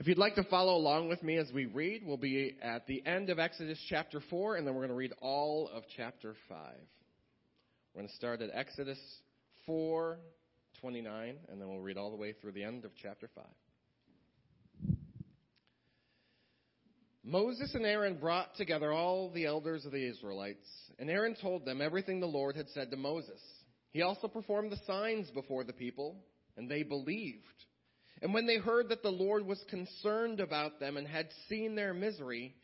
If you'd like to follow along with me as we read, we'll be at the end of Exodus chapter 4, and then we're going to read all of chapter 5. We're going to start at Exodus 4, 29, and then we'll read all the way through the end of chapter 5. Moses and Aaron brought together all the elders of the Israelites, and Aaron told them everything the Lord had said to Moses. He also performed the signs before the people, and they believed. And when they heard that the Lord was concerned about them and had seen their misery,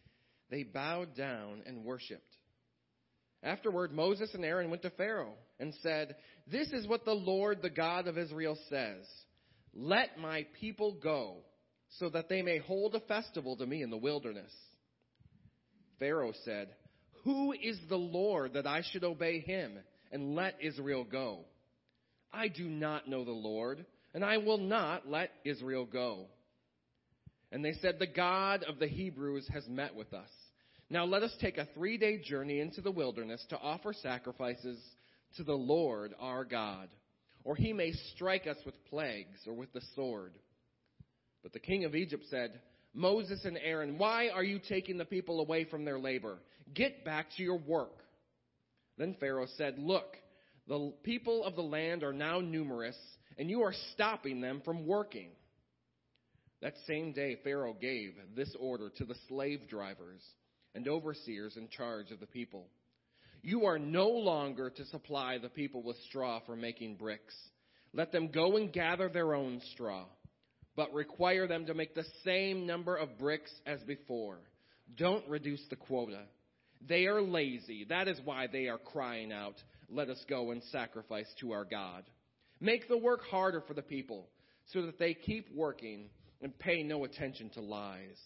they bowed down and worshipped. Afterward, Moses and Aaron went to Pharaoh and said, This is what the Lord, the God of Israel, says Let my people go, so that they may hold a festival to me in the wilderness. Pharaoh said, Who is the Lord that I should obey him and let Israel go? I do not know the Lord and I will not let Israel go. And they said, The God of the Hebrews has met with us. Now let us take a three day journey into the wilderness to offer sacrifices to the Lord our God, or he may strike us with plagues or with the sword. But the king of Egypt said, Moses and Aaron, why are you taking the people away from their labor? Get back to your work. Then Pharaoh said, Look, the people of the land are now numerous and you are stopping them from working. That same day, Pharaoh gave this order to the slave drivers and overseers in charge of the people You are no longer to supply the people with straw for making bricks. Let them go and gather their own straw, but require them to make the same number of bricks as before. Don't reduce the quota. They are lazy. That is why they are crying out, Let us go and sacrifice to our God. Make the work harder for the people so that they keep working and pay no attention to lies.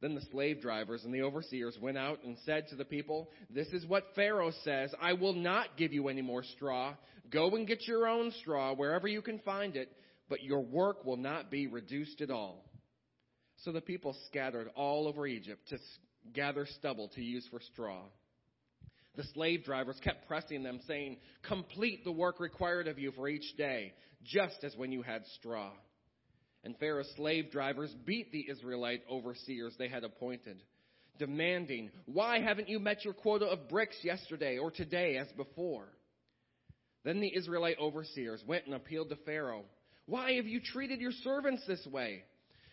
Then the slave drivers and the overseers went out and said to the people, This is what Pharaoh says I will not give you any more straw. Go and get your own straw wherever you can find it, but your work will not be reduced at all. So the people scattered all over Egypt to gather stubble to use for straw. The slave drivers kept pressing them, saying, Complete the work required of you for each day, just as when you had straw. And Pharaoh's slave drivers beat the Israelite overseers they had appointed, demanding, Why haven't you met your quota of bricks yesterday or today as before? Then the Israelite overseers went and appealed to Pharaoh, Why have you treated your servants this way?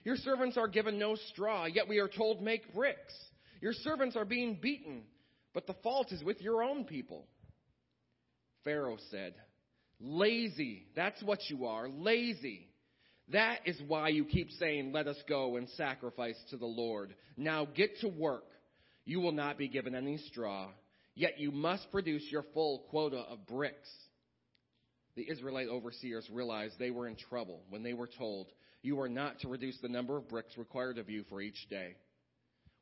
Your servants are given no straw, yet we are told, Make bricks. Your servants are being beaten but the fault is with your own people. Pharaoh said, Lazy. That's what you are. Lazy. That is why you keep saying, Let us go and sacrifice to the Lord. Now get to work. You will not be given any straw, yet you must produce your full quota of bricks. The Israelite overseers realized they were in trouble when they were told, You are not to reduce the number of bricks required of you for each day.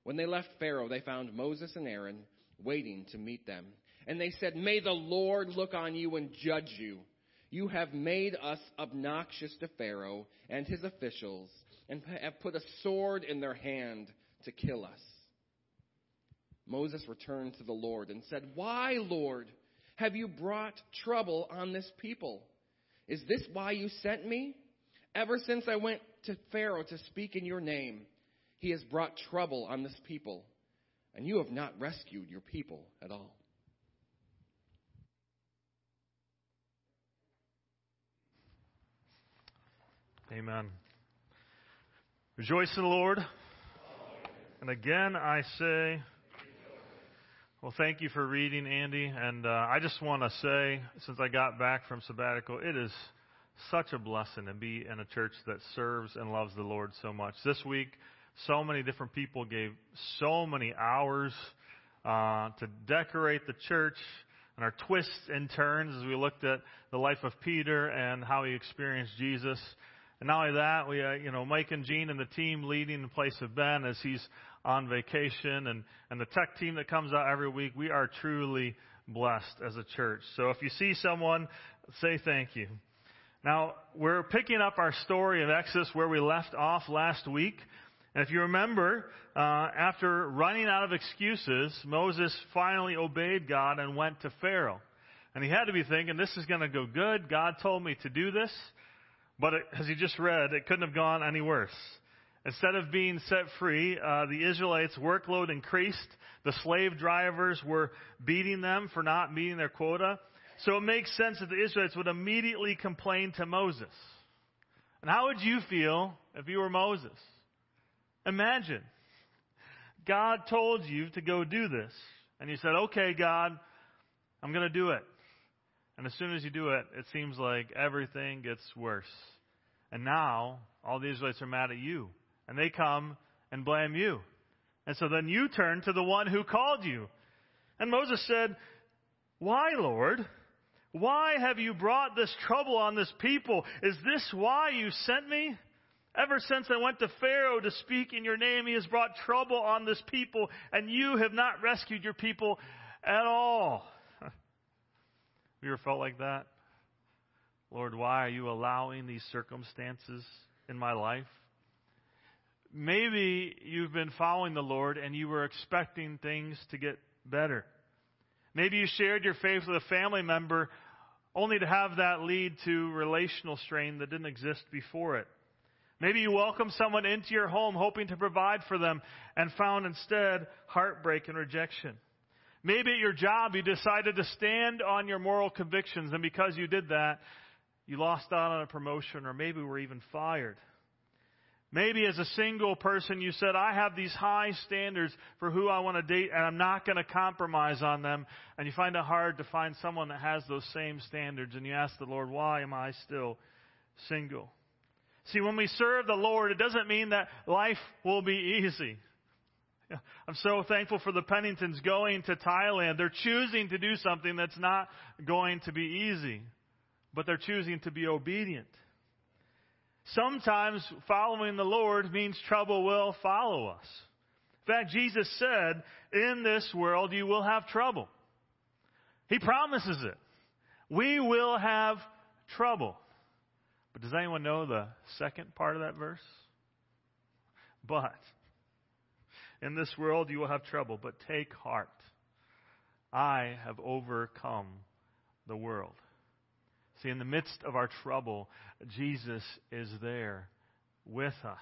When they left Pharaoh, they found Moses and Aaron waiting to meet them. And they said, May the Lord look on you and judge you. You have made us obnoxious to Pharaoh and his officials, and have put a sword in their hand to kill us. Moses returned to the Lord and said, Why, Lord, have you brought trouble on this people? Is this why you sent me? Ever since I went to Pharaoh to speak in your name, he has brought trouble on this people and you have not rescued your people at all. Amen. Rejoice in the Lord. And again, I say, well, thank you for reading, Andy. And uh, I just want to say, since I got back from sabbatical, it is such a blessing to be in a church that serves and loves the Lord so much. This week, so many different people gave so many hours uh, to decorate the church and our twists and turns as we looked at the life of Peter and how he experienced Jesus. And not only that, we, uh, you know, Mike and Jean and the team leading in place of Ben as he's on vacation, and and the tech team that comes out every week. We are truly blessed as a church. So if you see someone, say thank you. Now we're picking up our story of Exodus where we left off last week. And if you remember, uh, after running out of excuses, Moses finally obeyed God and went to Pharaoh. And he had to be thinking, this is going to go good. God told me to do this. But it, as you just read, it couldn't have gone any worse. Instead of being set free, uh, the Israelites' workload increased. The slave drivers were beating them for not meeting their quota. So it makes sense that the Israelites would immediately complain to Moses. And how would you feel if you were Moses? Imagine. God told you to go do this. And you said, okay, God, I'm going to do it. And as soon as you do it, it seems like everything gets worse. And now, all the Israelites are mad at you. And they come and blame you. And so then you turn to the one who called you. And Moses said, Why, Lord? Why have you brought this trouble on this people? Is this why you sent me? Ever since I went to Pharaoh to speak in your name, he has brought trouble on this people, and you have not rescued your people at all. have you ever felt like that? Lord, why are you allowing these circumstances in my life? Maybe you've been following the Lord and you were expecting things to get better. Maybe you shared your faith with a family member only to have that lead to relational strain that didn't exist before it. Maybe you welcomed someone into your home hoping to provide for them and found instead heartbreak and rejection. Maybe at your job you decided to stand on your moral convictions and because you did that, you lost out on a promotion or maybe were even fired. Maybe as a single person you said, I have these high standards for who I want to date and I'm not going to compromise on them. And you find it hard to find someone that has those same standards and you ask the Lord, why am I still single? See, when we serve the Lord, it doesn't mean that life will be easy. I'm so thankful for the Penningtons going to Thailand. They're choosing to do something that's not going to be easy, but they're choosing to be obedient. Sometimes following the Lord means trouble will follow us. In fact, Jesus said, in this world you will have trouble. He promises it. We will have trouble. But does anyone know the second part of that verse? But in this world you will have trouble, but take heart. I have overcome the world. See, in the midst of our trouble, Jesus is there with us.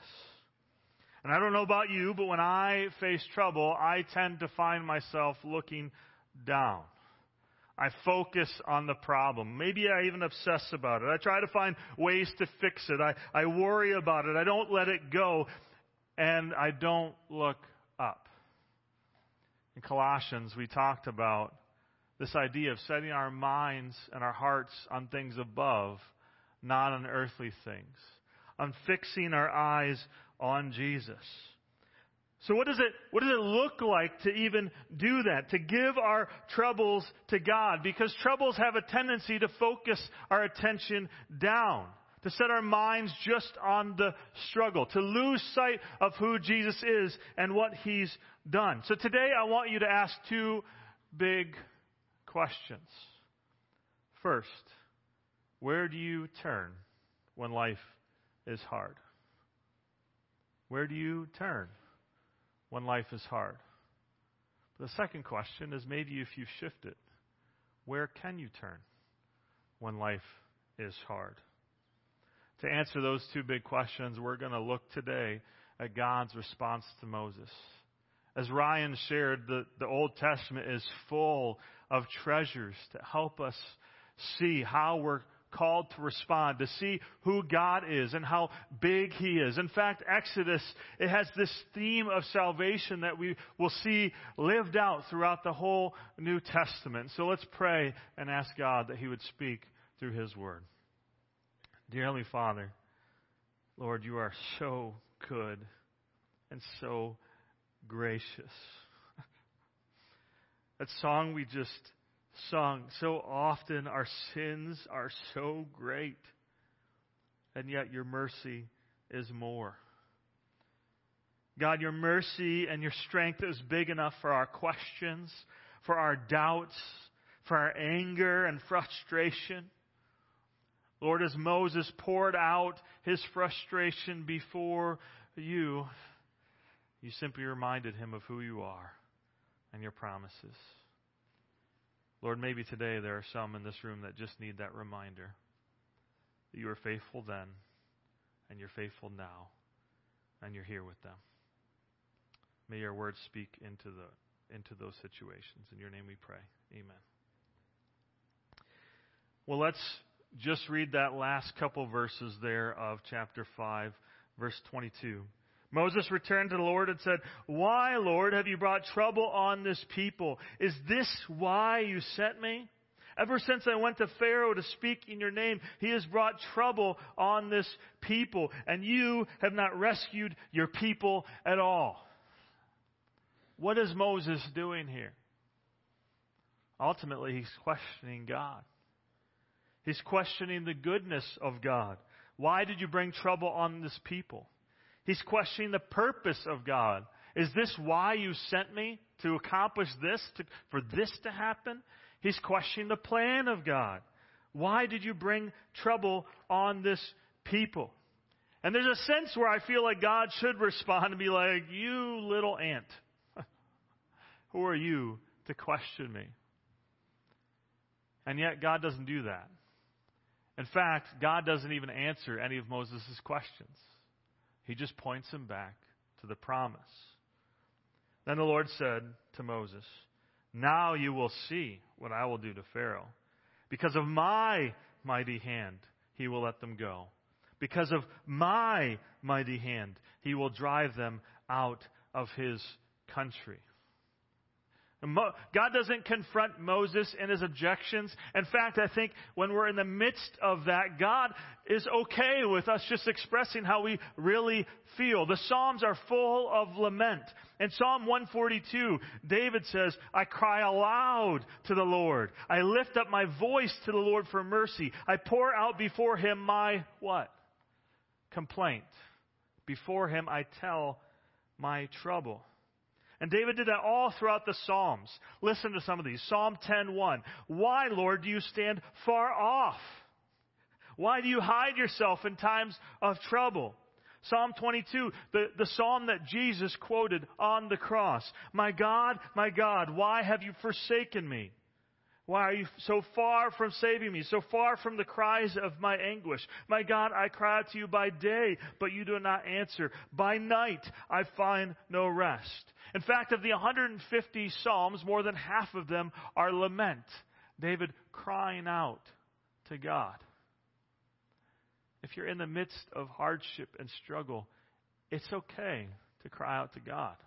And I don't know about you, but when I face trouble, I tend to find myself looking down. I focus on the problem. Maybe I even obsess about it. I try to find ways to fix it. I, I worry about it. I don't let it go. And I don't look up. In Colossians, we talked about this idea of setting our minds and our hearts on things above, not on earthly things, on fixing our eyes on Jesus. So what does it, what does it look like to even do that? To give our troubles to God? Because troubles have a tendency to focus our attention down. To set our minds just on the struggle. To lose sight of who Jesus is and what He's done. So today I want you to ask two big questions. First, where do you turn when life is hard? Where do you turn when life is hard? But The second question is maybe if you shift it, where can you turn when life is hard? To answer those two big questions, we're going to look today at God's response to Moses. As Ryan shared, the, the Old Testament is full of treasures to help us see how we're called to respond, to see who God is and how big He is. In fact, Exodus, it has this theme of salvation that we will see lived out throughout the whole New Testament. So let's pray and ask God that He would speak through His Word. Dear Heavenly Father, Lord, you are so good and so gracious. that song we just sung, so often our sins are so great, and yet your mercy is more. God, your mercy and your strength is big enough for our questions, for our doubts, for our anger and frustration. Lord, as Moses poured out his frustration before you, you simply reminded him of who you are and your promises. Lord, maybe today there are some in this room that just need that reminder that you were faithful then and you're faithful now. and you're here with them. May your words speak into, the, into those situations. In your name we pray. Amen. Well, let's just read that last couple verses there of chapter 5, verse 22. Moses returned to the Lord and said, Why, Lord, have you brought trouble on this people? Is this why you sent me? Ever since I went to Pharaoh to speak in your name, he has brought trouble on this people, and you have not rescued your people at all. What is Moses doing here? Ultimately, he's questioning God. He's questioning the goodness of God. Why did you bring trouble on this people? He's questioning the purpose of God. Is this why you sent me? To accomplish this? To, for this to happen? He's questioning the plan of God. Why did you bring trouble on this people? And there's a sense where I feel like God should respond and be like, You little ant. Who are you to question me? And yet, God doesn't do that. In fact, God doesn't even answer any of Moses' questions. He just points him back to the promise. Then the Lord said to Moses, Now you will see what I will do to Pharaoh. Because of my mighty hand, he will let them go. Because of my mighty hand, he will drive them out of his country. God doesn't confront Moses in his objections. In fact, I think when we're in the midst of that, God is okay with us just expressing how we really feel. The Psalms are full of lament. In Psalm 142, David says, I cry aloud to the Lord. I lift up my voice to the Lord for mercy. I pour out before him my what? Complaint. Before him I tell my trouble. And David did that all throughout the Psalms. Listen to some of these. Psalm 10:1. Why, Lord, do you stand far off? Why do you hide yourself in times of trouble? Psalm 22, the, the psalm that Jesus quoted on the cross. My God, my God, why have you forsaken me? Why are you so far from saving me, so far from the cries of my anguish? My God, I cry out to you by day, but you do not answer. By night, I find no rest. In fact, of the 150 Psalms, more than half of them are lament. David crying out to God. If you're in the midst of hardship and struggle, it's okay to cry out to God.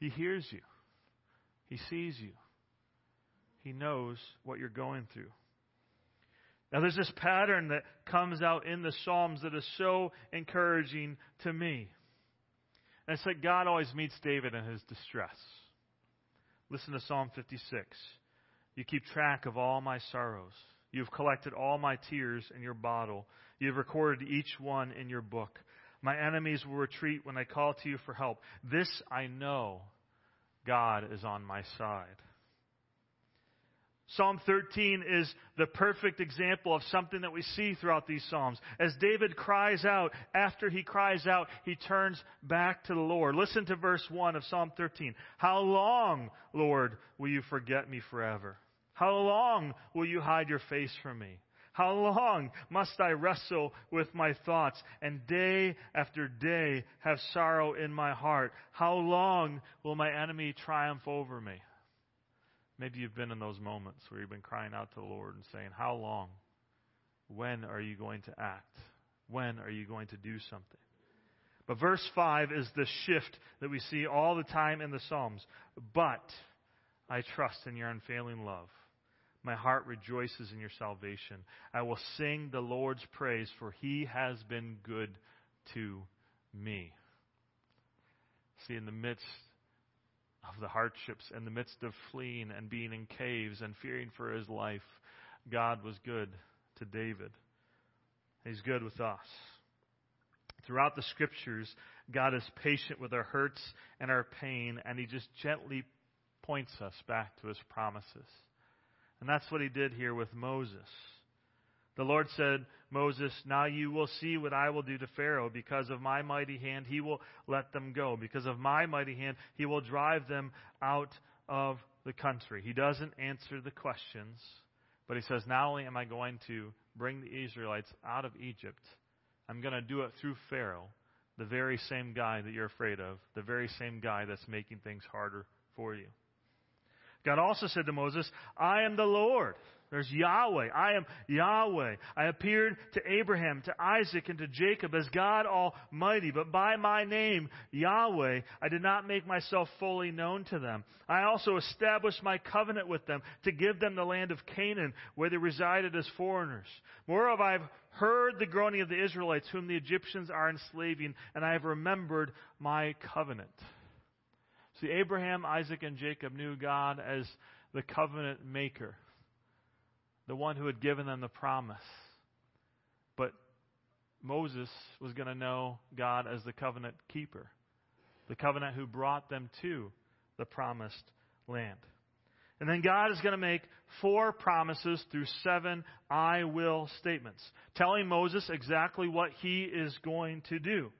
He hears you, He sees you. He knows what you're going through. Now, there's this pattern that comes out in the Psalms that is so encouraging to me. And it's like God always meets David in his distress. Listen to Psalm 56. You keep track of all my sorrows. You have collected all my tears in your bottle. You have recorded each one in your book. My enemies will retreat when I call to you for help. This I know God is on my side. Psalm 13 is the perfect example of something that we see throughout these Psalms. As David cries out, after he cries out, he turns back to the Lord. Listen to verse 1 of Psalm 13. How long, Lord, will you forget me forever? How long will you hide your face from me? How long must I wrestle with my thoughts and day after day have sorrow in my heart? How long will my enemy triumph over me? Maybe you've been in those moments where you've been crying out to the Lord and saying, How long? When are you going to act? When are you going to do something? But verse 5 is the shift that we see all the time in the Psalms. But I trust in your unfailing love. My heart rejoices in your salvation. I will sing the Lord's praise, for he has been good to me. See, in the midst of the hardships in the midst of fleeing and being in caves and fearing for his life, God was good to David. He's good with us. Throughout the scriptures, God is patient with our hurts and our pain, and he just gently points us back to his promises. And that's what he did here with Moses. The Lord said, Moses, now you will see what I will do to Pharaoh. Because of my mighty hand, he will let them go. Because of my mighty hand, he will drive them out of the country. He doesn't answer the questions, but he says, Not only am I going to bring the Israelites out of Egypt, I'm going to do it through Pharaoh, the very same guy that you're afraid of, the very same guy that's making things harder for you. God also said to Moses, I am the Lord. There's Yahweh. I am Yahweh. I appeared to Abraham, to Isaac, and to Jacob as God Almighty, but by my name, Yahweh, I did not make myself fully known to them. I also established my covenant with them to give them the land of Canaan, where they resided as foreigners. Moreover, I've heard the groaning of the Israelites, whom the Egyptians are enslaving, and I have remembered my covenant. See, Abraham, Isaac, and Jacob knew God as the covenant maker the one who had given them the promise. But Moses was going to know God as the covenant keeper, the covenant who brought them to the promised land. And then God is going to make four promises through seven I will statements, telling Moses exactly what he is going to do.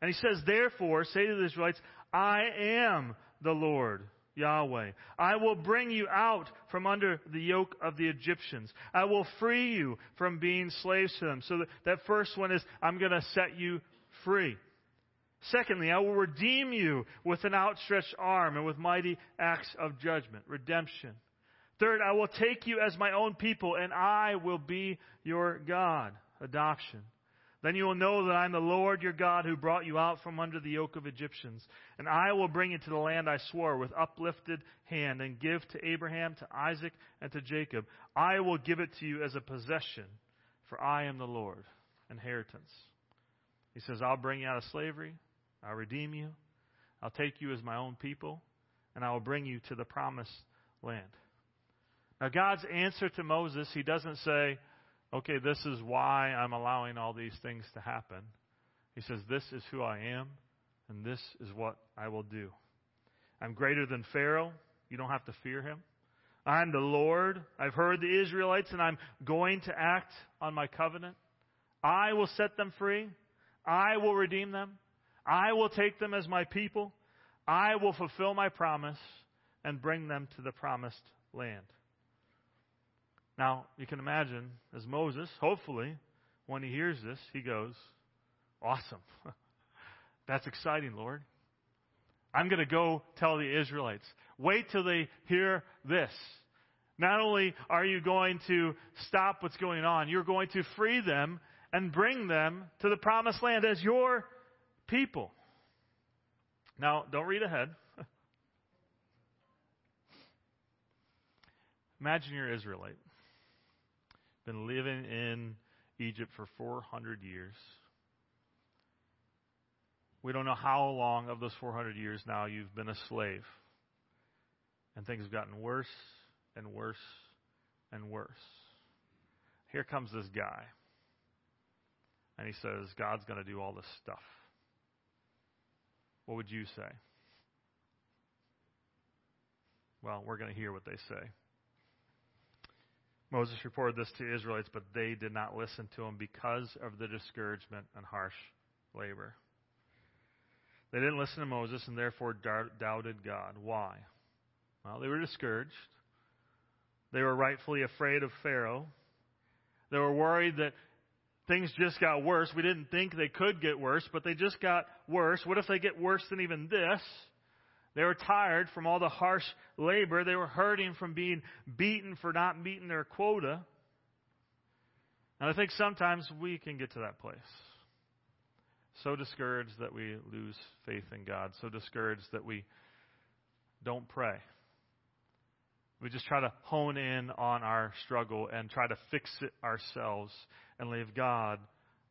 And he says, Therefore, say to the Israelites, I am the Lord Yahweh. I will bring you out from under the yoke of the Egyptians. I will free you from being slaves to them. So that first one is, I'm going to set you free. Secondly, I will redeem you with an outstretched arm and with mighty acts of judgment, redemption. Third, I will take you as my own people and I will be your God, adoption. Then you will know that I am the Lord your God who brought you out from under the yoke of Egyptians. And I will bring you to the land I swore with uplifted hand and give to Abraham, to Isaac, and to Jacob. I will give it to you as a possession, for I am the Lord. Inheritance. He says, I'll bring you out of slavery. I'll redeem you. I'll take you as my own people. And I will bring you to the promised land. Now, God's answer to Moses, he doesn't say, okay, this is why I'm allowing all these things to happen. He says, This is who I am, and this is what I will do. I'm greater than Pharaoh. You don't have to fear him. I'm the Lord. I've heard the Israelites, and I'm going to act on my covenant. I will set them free. I will redeem them. I will take them as my people. I will fulfill my promise and bring them to the promised land. Now, you can imagine, as Moses, hopefully, when he hears this, he goes, Awesome. That's exciting, Lord. I'm going to go tell the Israelites. Wait till they hear this. Not only are you going to stop what's going on, you're going to free them and bring them to the promised land as your people. Now, don't read ahead. Imagine you're Israelite been living in Egypt for 400 years. We don't know how long of those 400 years now you've been a slave. And things have gotten worse and worse and worse. Here comes this guy. And he says, God's going to do all this stuff. What would you say? Well, we're going to hear what they say. Moses reported this to Israelites, but they did not listen to him because of the discouragement and harsh labor. They didn't listen to Moses and therefore doubted God. Why? Well, they were discouraged. They were rightfully afraid of Pharaoh. They were worried that things just got worse. We didn't think they could get worse, but they just got worse. What if they get worse than even this? They were tired from all the harsh labor. They were hurting from being beaten for not meeting their quota. And I think sometimes we can get to that place. So discouraged that we lose faith in God. So discouraged that we don't pray. We just try to hone in on our struggle and try to fix it ourselves and leave God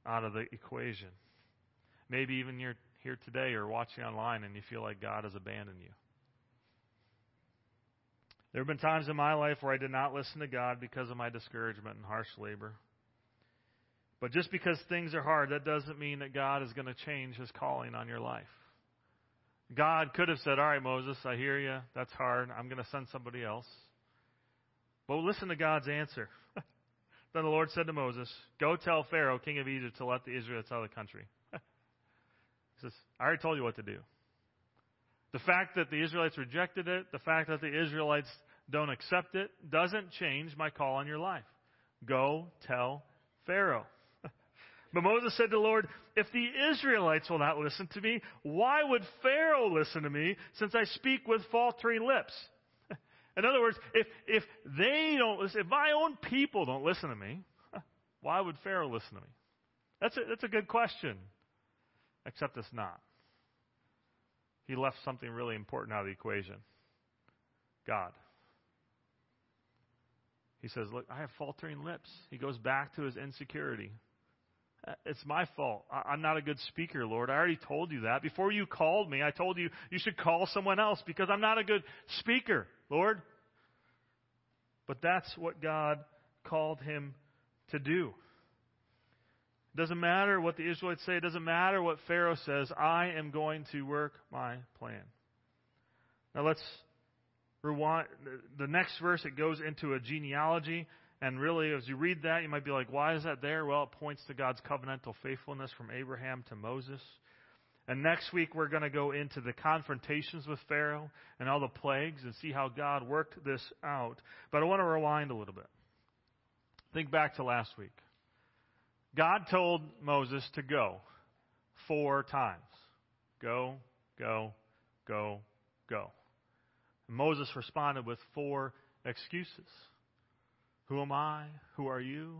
out of the equation. Maybe even you're here today or watching online and you feel like God has abandoned you. There have been times in my life where I did not listen to God because of my discouragement and harsh labor. But just because things are hard, that doesn't mean that God is going to change his calling on your life. God could have said, All right, Moses, I hear you. That's hard. I'm going to send somebody else. But listen to God's answer. then the Lord said to Moses, Go tell Pharaoh, king of Egypt, to let the Israelites out of the country. Says, I already told you what to do. The fact that the Israelites rejected it, the fact that the Israelites don't accept it, doesn't change my call on your life. Go tell Pharaoh. But Moses said to the Lord, If the Israelites will not listen to me, why would Pharaoh listen to me since I speak with faltering lips? In other words, if, if they don't listen, if my own people don't listen to me, why would Pharaoh listen to me? That's a, that's a good question. Except it's not. He left something really important out of the equation God. He says, Look, I have faltering lips. He goes back to his insecurity. Uh, it's my fault. I'm not a good speaker, Lord. I already told you that. Before you called me, I told you you should call someone else because I'm not a good speaker, Lord. But that's what God called him to do. Doesn't matter what the Israelites say. Doesn't matter what Pharaoh says. I am going to work my plan. Now let's rewind. The next verse, it goes into a genealogy. And really, as you read that, you might be like, why is that there? Well, it points to God's covenantal faithfulness from Abraham to Moses. And next week, we're going to go into the confrontations with Pharaoh and all the plagues and see how God worked this out. But I want to rewind a little bit. Think back to last week. God told Moses to go four times go, go, go, go. And Moses responded with four excuses. Who am I? Who are you?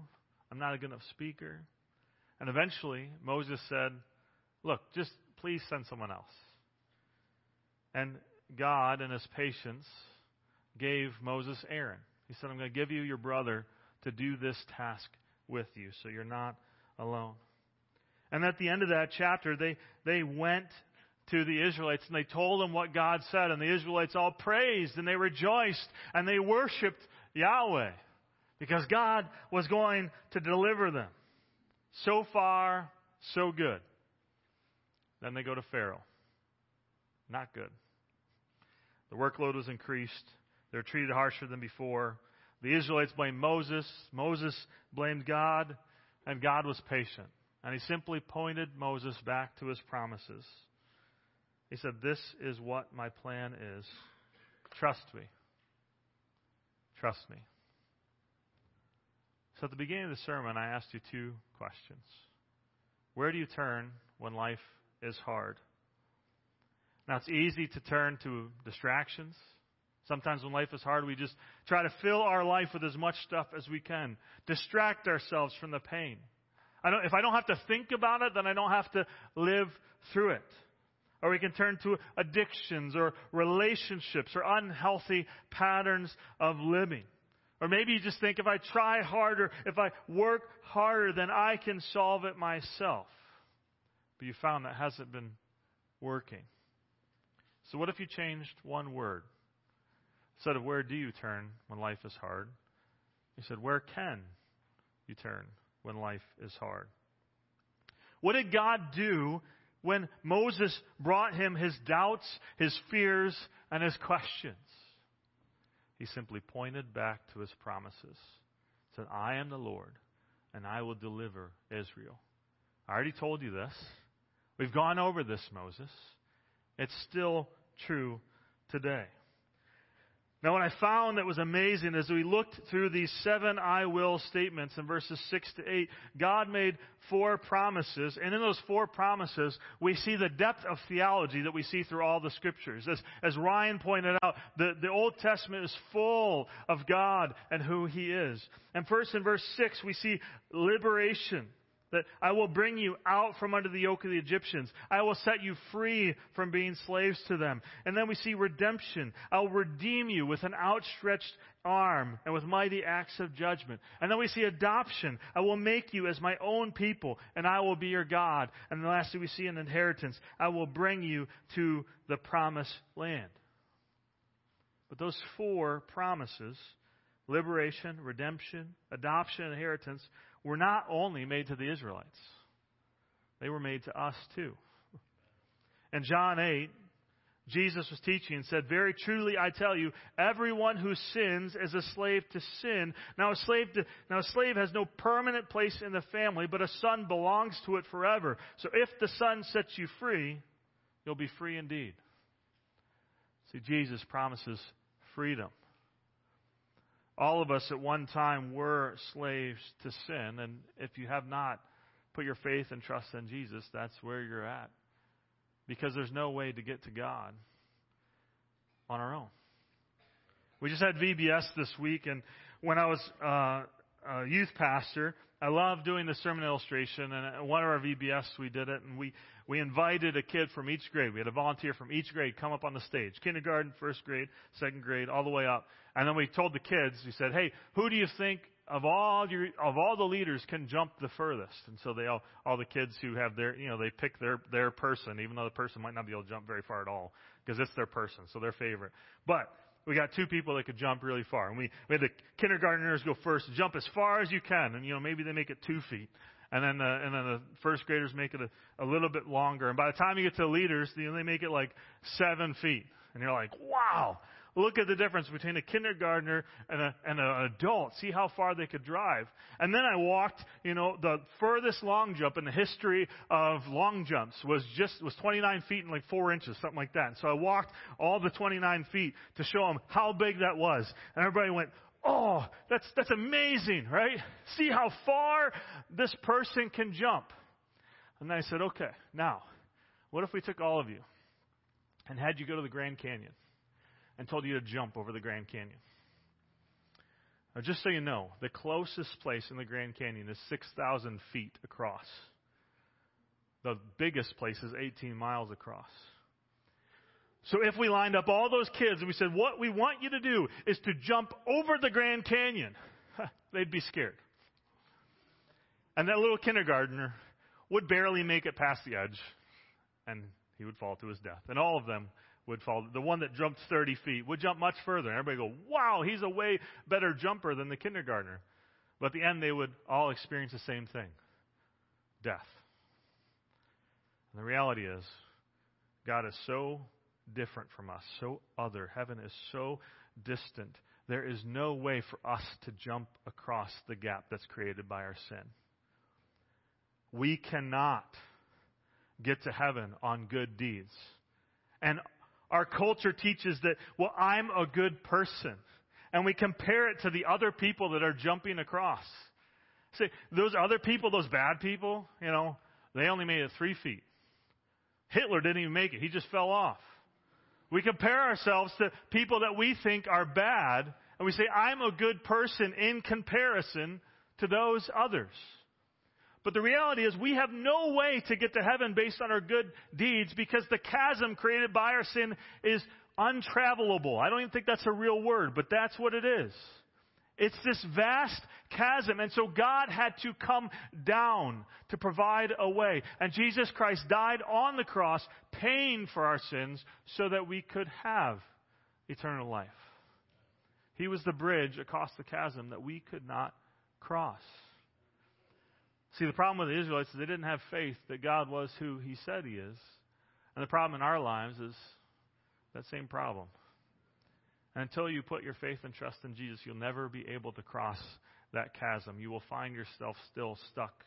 I'm not a good enough speaker. And eventually, Moses said, Look, just please send someone else. And God, in his patience, gave Moses Aaron. He said, I'm going to give you your brother to do this task with you, so you're not alone. And at the end of that chapter, they, they went to the Israelites and they told them what God said, and the Israelites all praised and they rejoiced and they worshiped Yahweh because God was going to deliver them. So far, so good. Then they go to Pharaoh. Not good. The workload was increased. They're treated harsher than before. The Israelites blamed Moses. Moses blamed God. And God was patient. And he simply pointed Moses back to his promises. He said, This is what my plan is. Trust me. Trust me. So at the beginning of the sermon, I asked you two questions. Where do you turn when life is hard? Now, it's easy to turn to distractions. Sometimes when life is hard, we just try to fill our life with as much stuff as we can, distract ourselves from the pain. I if I don't have to think about it, then I don't have to live through it. Or we can turn to addictions or relationships or unhealthy patterns of living. Or maybe you just think if I try harder, if I work harder, then I can solve it myself. But you found that hasn't been working. So what if you changed one word? Instead of where do you turn when life is hard, he said, where can you turn when life is hard? What did God do when Moses brought him his doubts, his fears, and his questions? He simply pointed back to his promises. Said, I am the Lord, and I will deliver Israel. I already told you this. We've gone over this, Moses. It's still true today. Now, what I found that was amazing as we looked through these seven I will statements in verses 6 to 8, God made four promises. And in those four promises, we see the depth of theology that we see through all the scriptures. As, as Ryan pointed out, the, the Old Testament is full of God and who He is. And first in verse 6, we see liberation that I will bring you out from under the yoke of the Egyptians. I will set you free from being slaves to them. And then we see redemption. I'll redeem you with an outstretched arm and with mighty acts of judgment. And then we see adoption. I will make you as my own people and I will be your God. And then lastly we see an inheritance. I will bring you to the promised land. But those four promises, liberation, redemption, adoption, inheritance, were not only made to the Israelites, they were made to us too. In John 8, Jesus was teaching and said, Very truly I tell you, everyone who sins is a slave to sin. Now a slave, to, now a slave has no permanent place in the family, but a son belongs to it forever. So if the son sets you free, you'll be free indeed. See, Jesus promises freedom all of us at one time were slaves to sin, and if you have not put your faith and trust in Jesus, that's where you're at. Because there's no way to get to God on our own. We just had VBS this week, and when I was uh, a youth pastor, I love doing the sermon illustration. And at one of our VBS, we did it, and we we invited a kid from each grade. We had a volunteer from each grade come up on the stage, kindergarten, first grade, second grade, all the way up. And then we told the kids, we said, "Hey, who do you think of all your of all the leaders can jump the furthest?" And so they all all the kids who have their you know they pick their their person, even though the person might not be able to jump very far at all because it's their person, so their favorite. But we got two people that could jump really far. And we, we had the kindergartners go first, jump as far as you can. And, you know, maybe they make it two feet. And then the, and then the first graders make it a, a little bit longer. And by the time you get to the leaders, you know, they make it like seven feet. And you're like, wow, Look at the difference between a kindergartner and, a, and an adult. See how far they could drive. And then I walked, you know, the furthest long jump in the history of long jumps was just, was 29 feet and like four inches, something like that. And so I walked all the 29 feet to show them how big that was. And everybody went, oh, that's, that's amazing, right? See how far this person can jump. And I said, okay, now, what if we took all of you and had you go to the Grand Canyon? And told you to jump over the Grand Canyon. Now, just so you know, the closest place in the Grand Canyon is 6,000 feet across. The biggest place is 18 miles across. So if we lined up all those kids and we said, what we want you to do is to jump over the Grand Canyon, they'd be scared. And that little kindergartner would barely make it past the edge, and he would fall to his death. And all of them would fall. The one that jumped 30 feet would jump much further. And everybody go, wow, he's a way better jumper than the kindergartner. But at the end, they would all experience the same thing death. And the reality is, God is so different from us, so other. Heaven is so distant. There is no way for us to jump across the gap that's created by our sin. We cannot get to heaven on good deeds. And our culture teaches that, well, I'm a good person. And we compare it to the other people that are jumping across. Say, those other people, those bad people, you know, they only made it three feet. Hitler didn't even make it. He just fell off. We compare ourselves to people that we think are bad, and we say, I'm a good person in comparison to those others. But the reality is we have no way to get to heaven based on our good deeds because the chasm created by our sin is untravelable. I don't even think that's a real word, but that's what it is. It's this vast chasm. And so God had to come down to provide a way. And Jesus Christ died on the cross, paying for our sins so that we could have eternal life. He was the bridge across the chasm that we could not cross. See, the problem with the Israelites is they didn't have faith that God was who He said He is. And the problem in our lives is that same problem. And until you put your faith and trust in Jesus, you'll never be able to cross that chasm. You will find yourself still stuck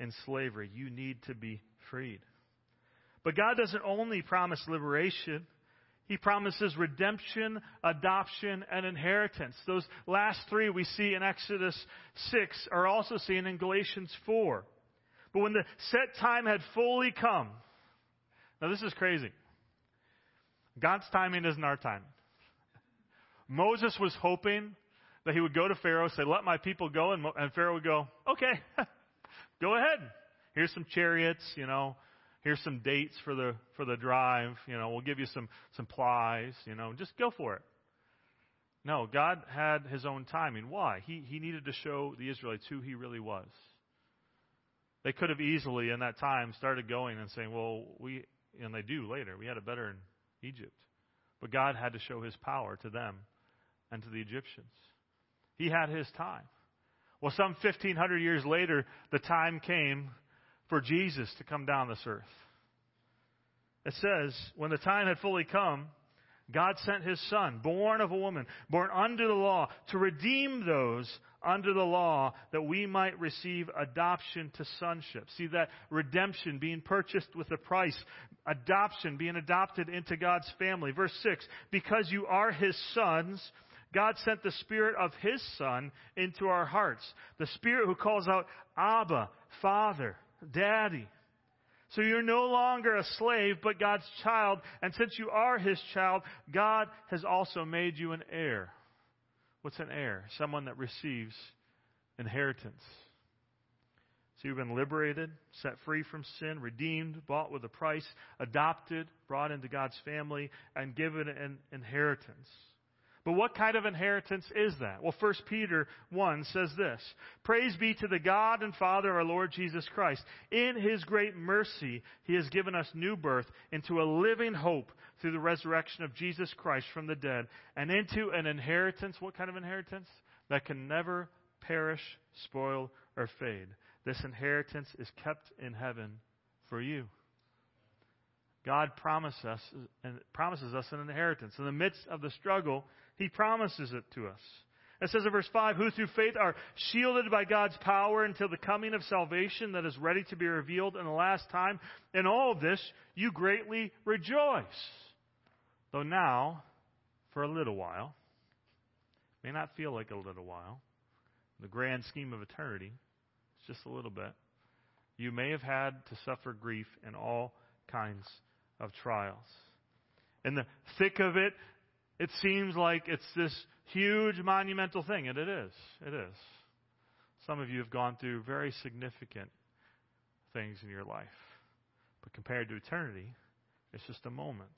in slavery. You need to be freed. But God doesn't only promise liberation, he promises redemption, adoption, and inheritance. Those last three we see in Exodus 6 are also seen in Galatians 4. But when the set time had fully come, now this is crazy. God's timing isn't our time. Moses was hoping that he would go to Pharaoh, say, Let my people go, and, and Pharaoh would go, Okay, go ahead. Here's some chariots, you know, here's some dates for the for the drive you know we'll give you some some plies you know just go for it. No god had his own timing. Why? He he needed to show the israelites who he really was. They could have easily in that time started going and saying well we and they do later we had it better in egypt. But god had to show his power to them and to the egyptians. He had his time. Well some 1500 years later the time came for Jesus to come down this earth. It says, when the time had fully come, God sent his son, born of a woman, born under the law, to redeem those under the law that we might receive adoption to sonship. See that redemption being purchased with a price, adoption being adopted into God's family. Verse 6, because you are his sons, God sent the Spirit of His Son into our hearts. The Spirit who calls out, Abba, Father, Daddy. So you're no longer a slave, but God's child. And since you are His child, God has also made you an heir. What's an heir? Someone that receives inheritance. So you've been liberated, set free from sin, redeemed, bought with a price, adopted, brought into God's family, and given an inheritance. But what kind of inheritance is that? Well, 1 Peter 1 says this Praise be to the God and Father of our Lord Jesus Christ. In his great mercy, he has given us new birth into a living hope through the resurrection of Jesus Christ from the dead, and into an inheritance. What kind of inheritance? That can never perish, spoil, or fade this inheritance is kept in heaven for you. God promises us, promises us an inheritance. In the midst of the struggle, He promises it to us. It says in verse 5, who through faith are shielded by God's power until the coming of salvation that is ready to be revealed in the last time. In all of this, you greatly rejoice. Though now, for a little while, may not feel like a little while, in the grand scheme of eternity, it's just a little bit, you may have had to suffer grief in all kinds of trials. In the thick of it, it seems like it's this huge monumental thing, and it is. It is. Some of you have gone through very significant things in your life. But compared to eternity, it's just a moment.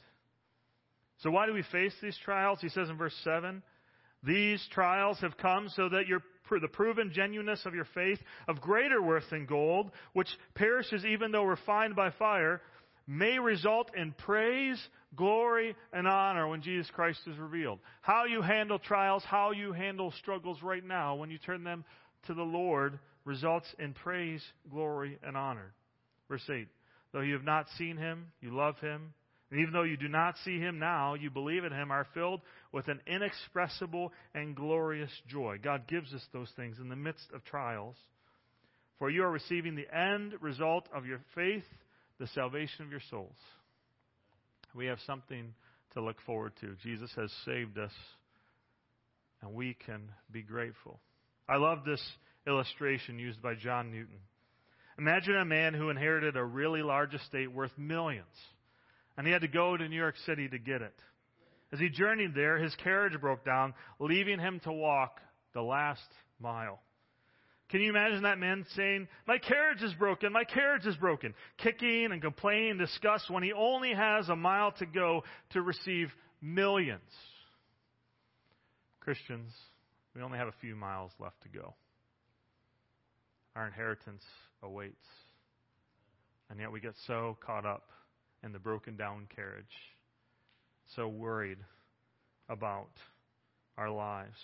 So, why do we face these trials? He says in verse 7 These trials have come so that your the proven genuineness of your faith, of greater worth than gold, which perishes even though refined by fire, may result in praise, glory, and honor when Jesus Christ is revealed. How you handle trials, how you handle struggles right now when you turn them to the Lord results in praise, glory, and honor. Verse 8. Though you have not seen him, you love him. And even though you do not see him now, you believe in him, are filled with an inexpressible and glorious joy. God gives us those things in the midst of trials. For you are receiving the end result of your faith, the salvation of your souls. We have something to look forward to. Jesus has saved us, and we can be grateful. I love this illustration used by John Newton. Imagine a man who inherited a really large estate worth millions and he had to go to New York City to get it. As he journeyed there, his carriage broke down, leaving him to walk the last mile. Can you imagine that man saying, My carriage is broken, my carriage is broken, kicking and complaining and disgust when he only has a mile to go to receive millions? Christians, we only have a few miles left to go. Our inheritance awaits. And yet we get so caught up in the broken down carriage. So worried about our lives.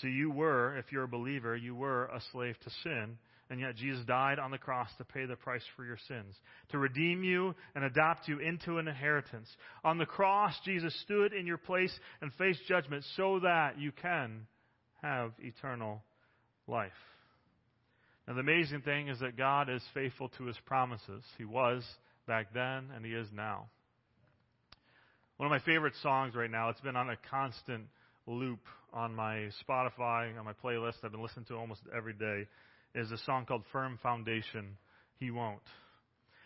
So you were, if you're a believer, you were a slave to sin, and yet Jesus died on the cross to pay the price for your sins, to redeem you and adopt you into an inheritance. On the cross, Jesus stood in your place and faced judgment so that you can have eternal life. Now, the amazing thing is that God is faithful to his promises. He was back then, and he is now. One of my favorite songs right now, it's been on a constant loop on my Spotify, on my playlist. I've been listening to almost every day, is a song called Firm Foundation, He Won't.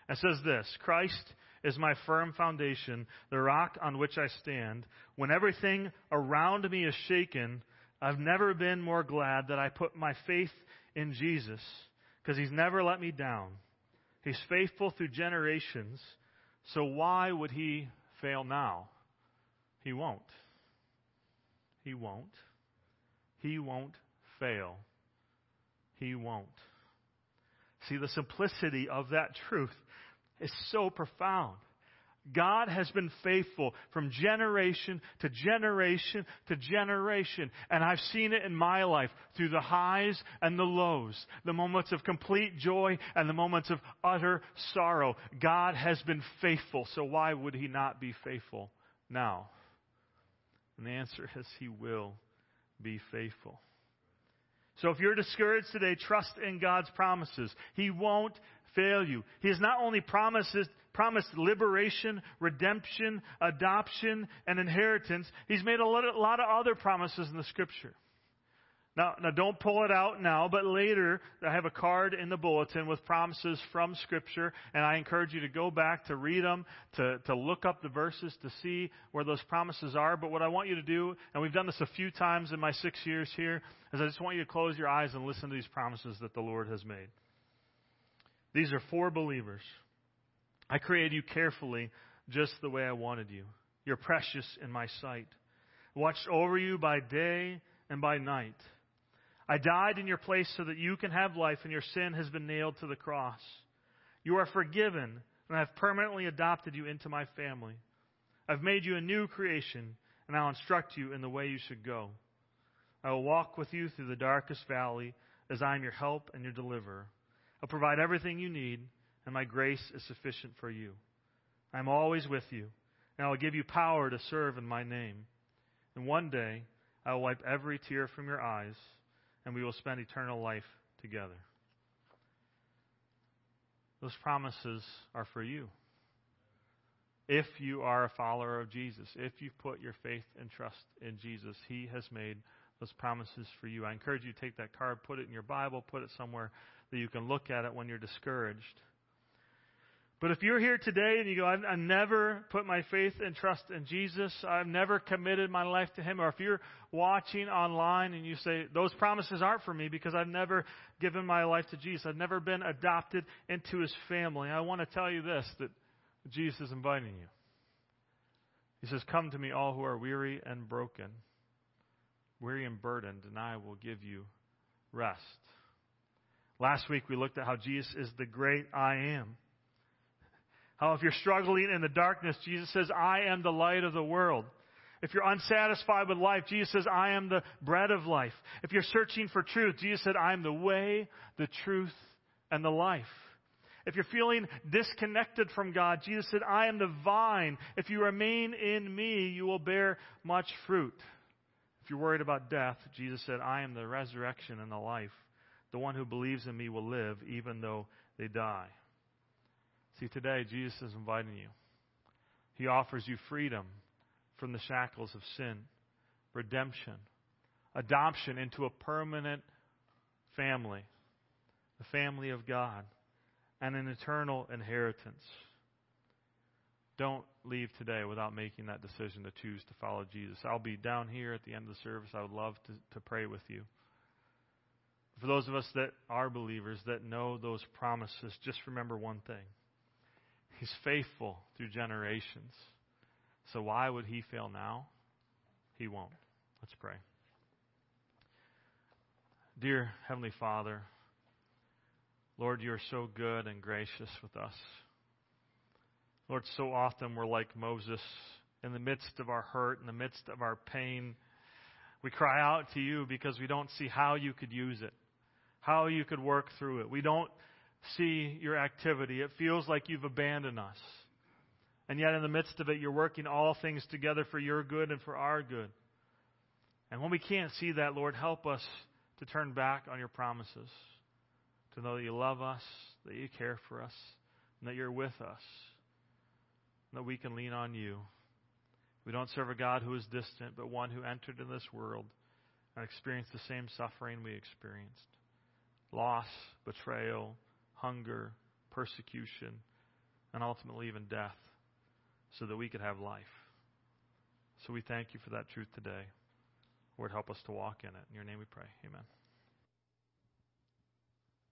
It says this Christ is my firm foundation, the rock on which I stand. When everything around me is shaken, I've never been more glad that I put my faith in Jesus because He's never let me down. He's faithful through generations. So why would he fail now? He won't. He won't. He won't fail. He won't. See, the simplicity of that truth is so profound. God has been faithful from generation to generation to generation. And I've seen it in my life through the highs and the lows, the moments of complete joy and the moments of utter sorrow. God has been faithful. So why would he not be faithful now? And the answer is he will be faithful. So if you're discouraged today, trust in God's promises. He won't fail you. He has not only promised, promised liberation, redemption, adoption, and inheritance, He's made a lot of other promises in the Scripture. Now, now don't pull it out now, but later I have a card in the bulletin with promises from Scripture, and I encourage you to go back to read them, to, to look up the verses to see where those promises are. But what I want you to do, and we've done this a few times in my six years here, is I just want you to close your eyes and listen to these promises that the Lord has made. These are for believers. I created you carefully just the way I wanted you. You're precious in my sight. Watched over you by day and by night. I died in your place so that you can have life, and your sin has been nailed to the cross. You are forgiven, and I have permanently adopted you into my family. I've made you a new creation, and I'll instruct you in the way you should go. I will walk with you through the darkest valley, as I am your help and your deliverer. I'll provide everything you need, and my grace is sufficient for you. I am always with you, and I will give you power to serve in my name. And one day, I will wipe every tear from your eyes and we will spend eternal life together. Those promises are for you. If you are a follower of Jesus, if you've put your faith and trust in Jesus, He has made those promises for you. I encourage you to take that card, put it in your Bible, put it somewhere that you can look at it when you're discouraged. But if you're here today and you go, I've, I've, never put my faith and trust in Jesus, I've never committed my life to Him, or if you're watching online and you say, those promises aren't for me because I've never given my life to Jesus, I've never been adopted into His family, I want to tell you this, that Jesus is inviting you. He says, Come to me, all who are weary and broken, weary and burdened, and I will give you rest. Last week we looked at how Jesus is the great I am. How if you're struggling in the darkness, Jesus says, I am the light of the world. If you're unsatisfied with life, Jesus says, I am the bread of life. If you're searching for truth, Jesus said, I am the way, the truth, and the life. If you're feeling disconnected from God, Jesus said, I am the vine. If you remain in me, you will bear much fruit. If you're worried about death, Jesus said, I am the resurrection and the life. The one who believes in me will live even though they die. See, today, Jesus is inviting you. He offers you freedom from the shackles of sin, redemption, adoption into a permanent family, the family of God, and an eternal inheritance. Don't leave today without making that decision to choose to follow Jesus. I'll be down here at the end of the service. I would love to, to pray with you. For those of us that are believers, that know those promises, just remember one thing He's faithful through generations. So why would he fail now? He won't. Let's pray. Dear Heavenly Father, Lord, you are so good and gracious with us. Lord, so often we're like Moses in the midst of our hurt, in the midst of our pain. We cry out to you because we don't see how you could use it, how you could work through it. We don't see your activity. It feels like you've abandoned us. And yet, in the midst of it, you're working all things together for your good and for our good. And when we can't see that, Lord, help us to turn back on your promises, to know that you love us, that you care for us, and that you're with us, and that we can lean on you. We don't serve a God who is distant, but one who entered in this world and experienced the same suffering we experienced loss, betrayal, hunger, persecution, and ultimately even death, so that we could have life. So we thank you for that truth today. Lord, help us to walk in it. In your name we pray. Amen.